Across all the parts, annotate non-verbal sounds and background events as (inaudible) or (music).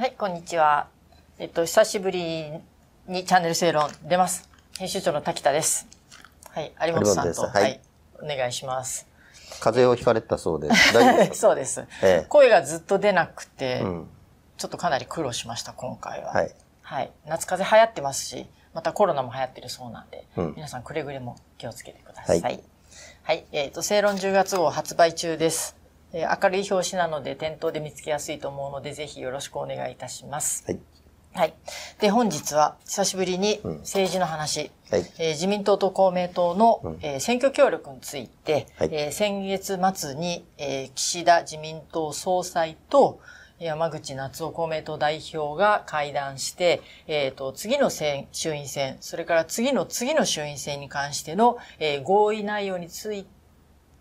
はい、こんにちは。えっと、久しぶりにチャンネル正論出ます。編集長の滝田です。はい、有本さんと、はい、はい、お願いします。風邪をひかれたそうで、大丈夫です (laughs) そうです、ええ、声がずっと出なくて、うん、ちょっとかなり苦労しました、今回は。はい。はい。夏風邪流行ってますし、またコロナも流行ってるそうなんで、うん、皆さんくれぐれも気をつけてください。はい。はい、えっ、ー、と、正論10月号発売中です。えー、明るい表紙なので店頭で見つけやすいと思うので、ぜひよろしくお願いいたします。はい。はい。で、本日は久しぶりに政治の話、うん、はい、えー、自民党と公明党の、うん、えー、選挙協力について、はい、えー、先月末に、えー、岸田自民党総裁と山口夏夫公明党代表が会談して、えっ、ー、と、次の衆院選、それから次の次の衆院選に関しての、えー、合意内容について、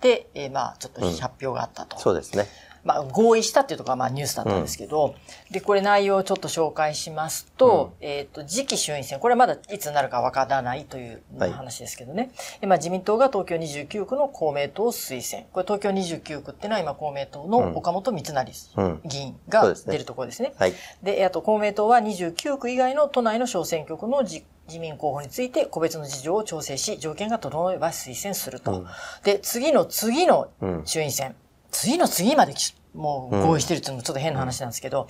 で、えー、まあ、ちょっと発表があったと。うん、そうですね。まあ、合意したっていうところが、まあ、ニュースだったんですけど、うん、で、これ内容をちょっと紹介しますと、うん、えっ、と、次期衆院選、これはまだいつになるかわからないという話ですけどね。はい、まあ、自民党が東京29区の公明党推薦。これ東京29区っていうのは今公明党の岡本光成議員が出るところですね。うん、はい。で、あと公明党は29区以外の都内の小選挙区の自民候補について個別の事情を調整し、条件が整えば推薦すると。で、次の次の衆院選。次の次までもう合意してるっていうのもちょっと変な話なんですけど、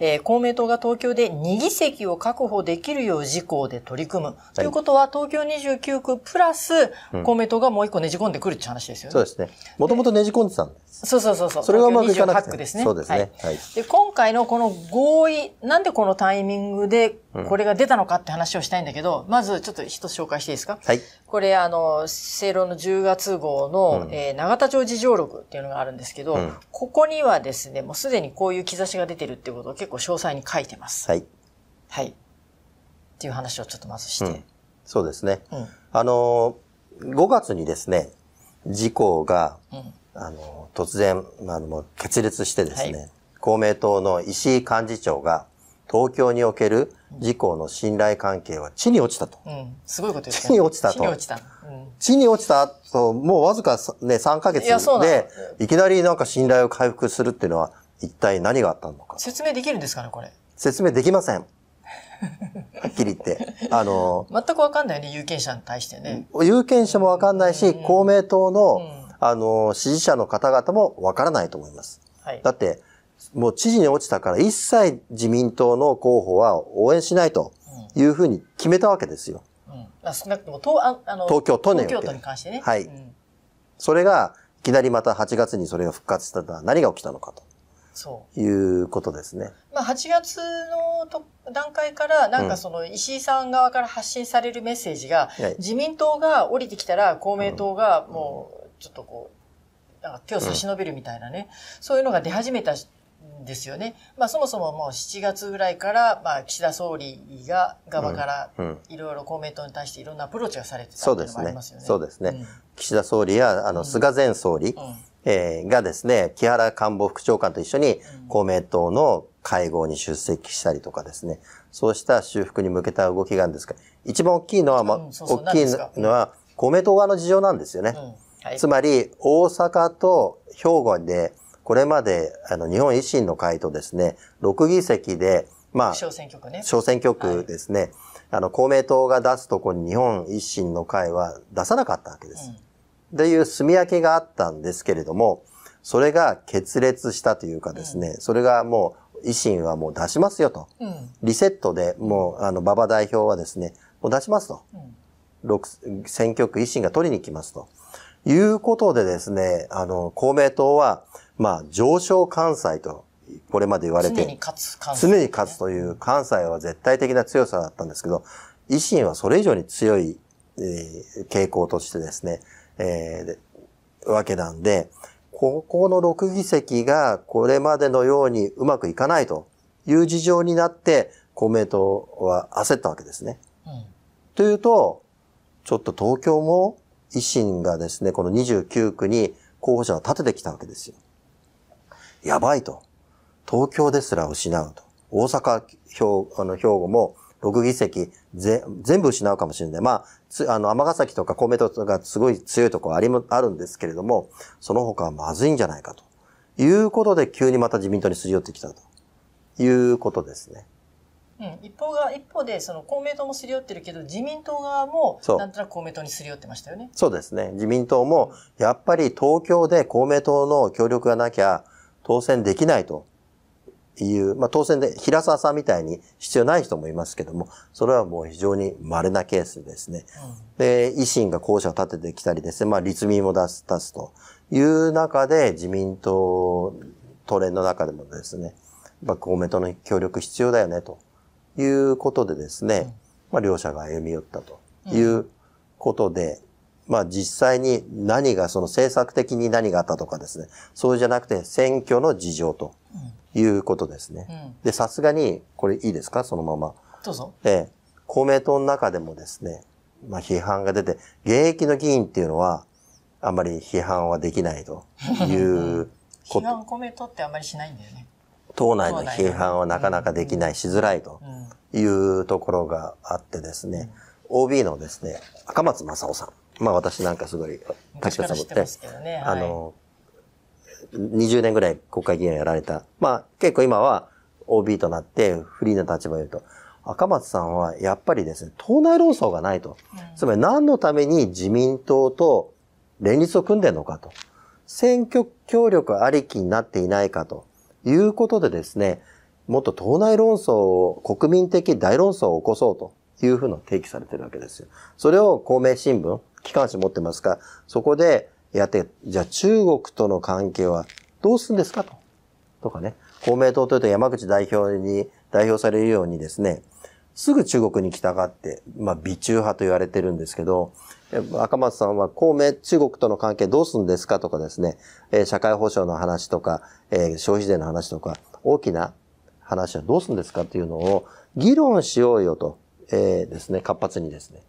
うん、えー、公明党が東京で2議席を確保できるよう事項で取り組む。はい、ということは、東京29区プラス、公明党がもう一個ねじ込んでくるって話ですよね。そうですね。もともとねじ込んでたんです。そうそうそうそう。それがうまくいかなくて。ですね。そうですね。はい。で、今回のこの合意、なんでこのタイミングでこれが出たのかって話をしたいんだけど、うん、まずちょっと一つ紹介していいですか？はい。これ、あの、正論の10月号の、うん、えー、長田町事情録っていうのがあるんですけど、うん、ここにはですね、もうすでにこういう兆しが出てるっていうことを結構詳細に書いてます。はい。はい。っていう話をちょっとまずして。うん、そうですね。うん、あの、5月にですね、事項が、うん、あの、突然、あの、決裂してですね、はい、公明党の石井幹事長が、東京における自公の信頼関係は地に落ちたと。うん、すごいことですね。地に落ちたと。地に落ちた。地に落ちた後、もうわずかね、3ヶ月で、いきなりなんか信頼を回復するっていうのは、一体何があったのか。(laughs) 説明できるんですかね、これ。説明できません。(laughs) はっきり言って。あの、全くわかんないね、有権者に対してね。有権者もわかんないし、公明党の、あの、支持者の方々もわからないと思います。はい、だって、もう知事に落ちたから一切自民党の候補は応援しないというふうに決めたわけですよ。うん、少なくとも東あの東京都に東京都に関してね。はい、うん。それが、いきなりまた8月にそれが復活したら何が起きたのかと。そういうことですね。まあ、8月の段階から、なんかその石井さん側から発信されるメッセージが、うん、自民党が降りてきたら公明党がもうちょっとこう、なんか手を差し伸べるみたいなね、うん、そういうのが出始めたですよね。まあそもそももう7月ぐらいから、まあ岸田総理が側からいろいろ公明党に対していろんなアプローチがされてたっていうのもありますよね。そうですね。すねうん、岸田総理やあの菅前総理、うん、えー、がですね、木原官房副長官と一緒に公明党の会合に出席したりとかですね、そうした修復に向けた動きがあるんですが、一番大きいのは、まあ、大きいのは公明党側の事情なんですよね。はい、つまり、大阪と兵庫で、これまで、あの、日本維新の会とですね、6議席で、まあ、小選挙区ね。小選挙区ですね。はい、あの、公明党が出すところに日本維新の会は出さなかったわけです。うん、という住み分けがあったんですけれども、それが決裂したというかですね、うん、それがもう、維新はもう出しますよと。うん、リセットでもう、あの、馬場代表はですね、もう出しますと。うん、選挙区維新が取りに来ますと。いうことでですね、あの、公明党は、まあ、上昇関西と、これまで言われて、常に勝つ関西、常に勝つという関西は絶対的な強さだったんですけど、維新はそれ以上に強い、えー、傾向としてですね、えー、わけなんで、ここの6議席がこれまでのようにうまくいかないという事情になって、公明党は焦ったわけですね。うん、というと、ちょっと東京も維新がですね、この29区に候補者を立ててきたわけですよ。やばいと。東京ですら失うと。大阪、兵あの兵庫も6議席ぜ全部失うかもしれない。まあ、あの、尼崎とか公明党がすごい強いところありあるんですけれども、その他はまずいんじゃないかと。いうことで急にまた自民党にすり寄ってきたということですね。うん、一方が、一方で、その公明党もすり寄ってるけど、自民党側も、なんとなく公明党にすり寄ってましたよね。そうですね。自民党も、やっぱり東京で公明党の協力がなきゃ、当選できないという、まあ当選で平沢さんみたいに必要ない人もいますけども、それはもう非常に稀なケースですね。うん、で、維新が候補者を立ててきたりですね、まあ立民も出す、出すという中で、自民党、都連の中でもですね、まあ公明党の協力必要だよねと。いうことでですね、まあ、両者が歩み寄ったということで、まあ実際に何が、その政策的に何があったとかですね、そうじゃなくて選挙の事情ということですね。で、さすがに、これいいですか？そのまま。どうぞ。え公明党の中でもですね、まあ批判が出て、現役の議員っていうのは、あんまり批判はできないと (laughs) いうこと。批判公明党ってあんまりしないんだよね。党内の批判はなかなかできない、しづらいというところがあってですね、OB のですね、赤松正夫さん。まあ私なんかすごい、滝田さんもって、ね、あの、20年ぐらい国会議員をやられた。まあ結構今は OB となってフリーな立場を言うと、赤松さんはやっぱりですね、党内論争がないと。つまり何のために自民党と連立を組んでるのかと。選挙協力ありきになっていないかと。いうことでですね、もっと党内論争を、国民的大論争を起こそうというふうな提起されてるわけですよ。それを公明新聞、機関紙持ってますかそこでやって、じゃあ中国との関係はどうするんですか？と。とかね。公明党というと山口代表に代表されるようにですね、すぐ中国に来たがって、まあ、美中派と言われてるんですけど、赤松さんは公明、中国との関係どうするんですか？とかですね、えー、社会保障の話とか、えー、消費税の話とか、大きな話はどうするんですか？っていうのを議論しようよと、えー、ですね、活発にですね。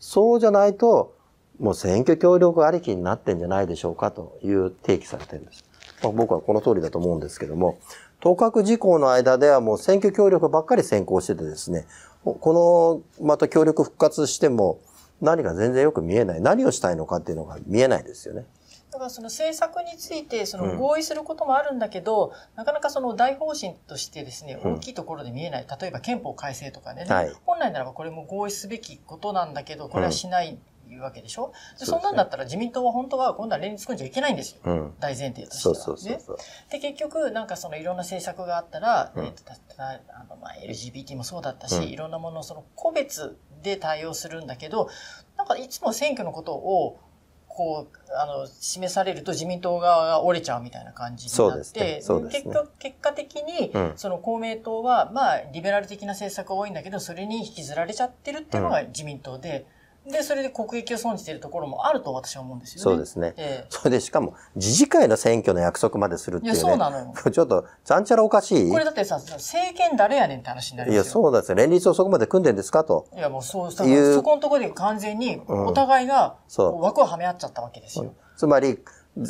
そうじゃないと、もう選挙協力ありきになってんじゃないでしょうかという提起されてるんです。まあ、僕はこの通りだと思うんですけども、当確事項の間ではもう選挙協力ばっかり先行しててですね、この、また協力復活しても、何が全然よく見えない。何をしたいのかっていうのが見えないですよね。だからその政策についてその合意することもあるんだけど、うん、なかなかその大方針としてですね、大きいところで見えない。例えば憲法改正とかね、はい、本来ならばこれも合意すべきことなんだけど、これはしないいうわけでしょ？でそんなんだったら自民党は本当は今度は連立組んじゃいけないんですよ。うん、大前提としては。そうそうそうで、結局、なんかそのいろんな政策があったら、うん、えっ、と、あの、まあ、LGBT もそうだったし、うん、いろんなものをその個別で対応するんだけど、なんかいつも選挙のことを、こう、あの、示されると自民党側が折れちゃうみたいな感じになって、ね。ね、結果、結果的に、その公明党は、まあ、リベラル的な政策が多いんだけど、それに引きずられちゃってるっていうのが自民党で、で、それで国益を損じているところもあると私は思うんですよね。そうですね。えー、それでしかも、自治会の選挙の約束までするっていう、ね。いや、そうなのよ。ちょっと、ちゃんちゃらおかしい？これだってさ、政権誰やねんって話になるいや、そうなんですよ。連立をそこまで組んでんですかと。いや、もうそう、そそこのところで完全に、お互いが、枠をはめ合っちゃったわけですよ。うん、つまり、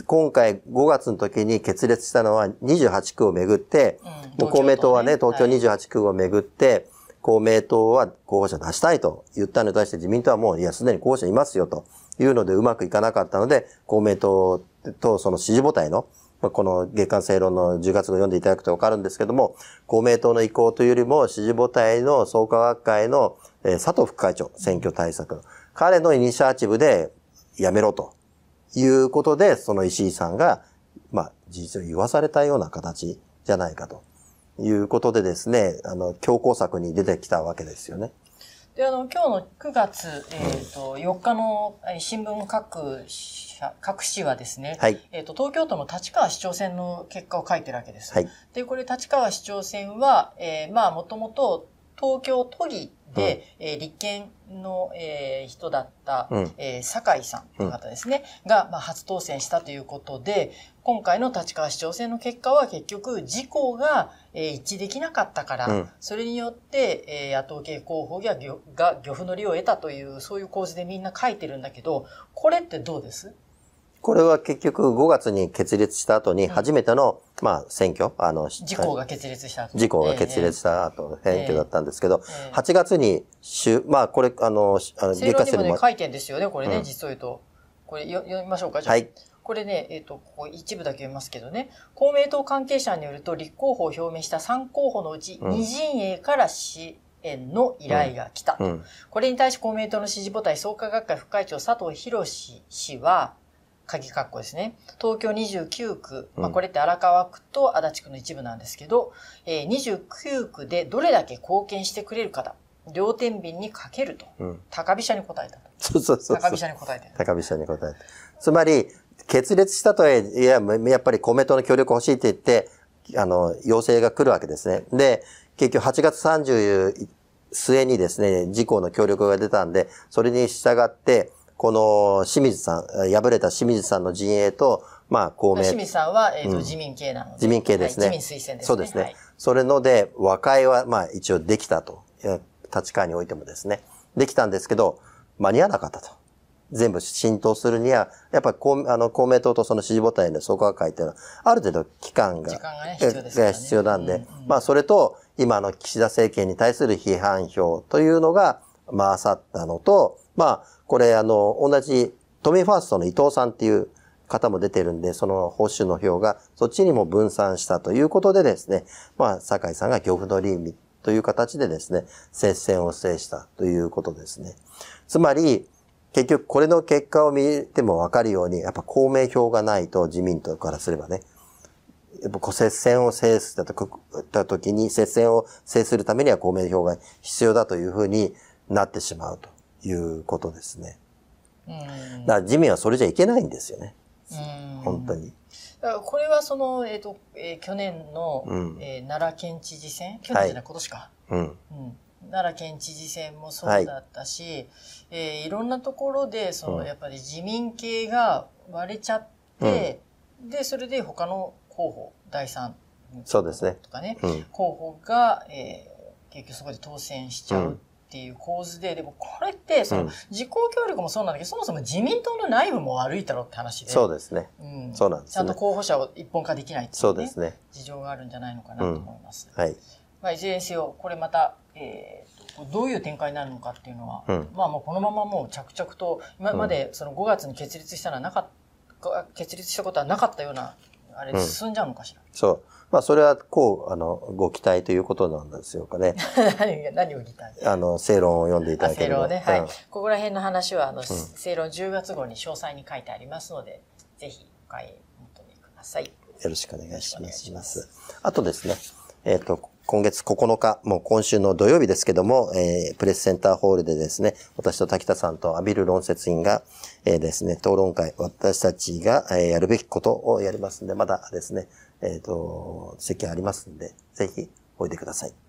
今回5月の時に決裂したのは28区をめぐって、うん、もう公明党はね、東京28区をめぐって、はい公明党は候補者出したいと言ったのに対して自民党はもう、いや、すでに候補者いますよというのでうまくいかなかったので、公明党とその支持母体の、この月間正論の10月号読んでいただくとわかるんですけども、公明党の意向というよりも支持母体の創価学会の佐藤副会長、選挙対策、彼のイニシアチブでやめろということで、その石井さんが、まあ、事実を言わされたような形じゃないかと。いうことでですね、あの、強行策に出てきたわけですよね。で、あの、今日の9月、えっ、ー、と、4日の新聞各各紙はですね、はい、えっ、ー、と、東京都の立川市長選の結果を書いてるわけです。はい、で、これ立川市長選は、えー、まあ、もともと東京都議で、うん、えー、立憲の、えー、人だった、うん、えー、酒井さんという方ですね、うん、が、まあ、初当選したということで、今回の立川市長選の結果は結局、自公が、えー、一致できなかったから、うん、それによって、えー、野党系候補が漁が漁夫の利を得たという、そういう構図でみんな書いてるんだけど、これってどうです？これは結局5月に決裂した後に初めての、うん、まあ選挙、あの、自公が決裂した後。自公が決裂した後、選挙だったんですけど、えー、8月に週、まあこれ、あの、あの月下制度も。書いてんですよね、これね、うん、実を言うと。これ読みましょうか、じゃあ。はい。これね、えっ、ー、と、ここ一部だけ読みますけどね、公明党関係者によると、立候補を表明した3候補のうち、二陣営から支援の依頼が来たと、うん、これに対し公明党の支持母体創価学会副会長佐藤博氏は、鍵括弧ですね。東京29区、まあ、これって荒川区と足立区の一部なんですけど、えー、29区でどれだけ貢献してくれるかだ。両天秤にかけると。うん、高飛車に答えたと。そうそうそう高飛車に答えて高飛車に答えて。つまり、決裂したとはいえ、やっぱり公明党の協力欲しいって言って、あの、要請が来るわけですね。で、結局8月30末にですね、事項の協力が出たんで、それに従って、この清水さん、敗れた清水さんの陣営と、まあ、公明。清水さんは、えっ、ー、と、うん、自民系なので。自民系ですね。はい、自民推薦ですね。そうですね。はい、それので、和解は、まあ、一応できたと。立川においてもですね。できたんですけど、間に合わなかったと。全部浸透するには、やっぱり公あの公明党とその支持母体の創価会っていうのは、ある程度期間が、が必要なんで、うんうん、まあそれと、今の岸田政権に対する批判票というのが回さったのと、まあ、これあの、同じ都民ファーストの伊藤さんっていう方も出てるんで、その報酬の票がそっちにも分散したということでですね、まあ、酒井さんが漁夫の利という形でですね、接戦を制したということですね。つまり、結局これの結果を見てもわかるように、やっぱ公明票がないと自民党からすればね、やっぱ接戦を制すた時に、接戦を制するためには公明票が必要だというふうになってしまうということですね。だから自民はそれじゃいけないんですよね。本当に。これはその、えっ、ー、と、えー、去年の、うん、えー、奈良県知事選？去年じゃない、今年か。うん、うん。奈良県知事選もそうだったし、はいえー、いろんなところでその、やっぱり自民系が割れちゃって、うん、でそれで他の候補第三そうですね。とかね、うん、候補が、えー、結局そこで当選しちゃうっていう構図で、でもこれってその自公協力もそうなんだけど、そもそも自民党の内部も悪いだろうって話で。そうですね、うん、そうなんです、ね、ちゃんと候補者を一本化できないっていう、ね、そうですね。事情があるんじゃないのかなと思います、はい。まあ、いずれにせよこれまたえー、どういう展開になるのかっていうのは、うん、まあもうこのままもう着々と、今までその5月に決立したのはなかった、決立したことはなかったような、あれ進んじゃうのかしら？うん、そう。まあそれはこう、あの、ご期待ということなんですよかね。(laughs) 何何を期待あの、正論を読んでいただければ。正論ね。はい。うん、ここら辺の話は、あの、正論10月号に詳細に書いてありますので、ぜひお買い求めください。よろしくお願いします。ますあとですね、えっ、ー、と、今月9日、もう今週の土曜日ですけども、えー、プレスセンターホールでですね、私と滝田さんとアビル論説員が、えー、ですね、討論会、私たちが、えー、やるべきことをやりますんで、まだですね、えっ、ー、と、席ありますんで、ぜひおいでください。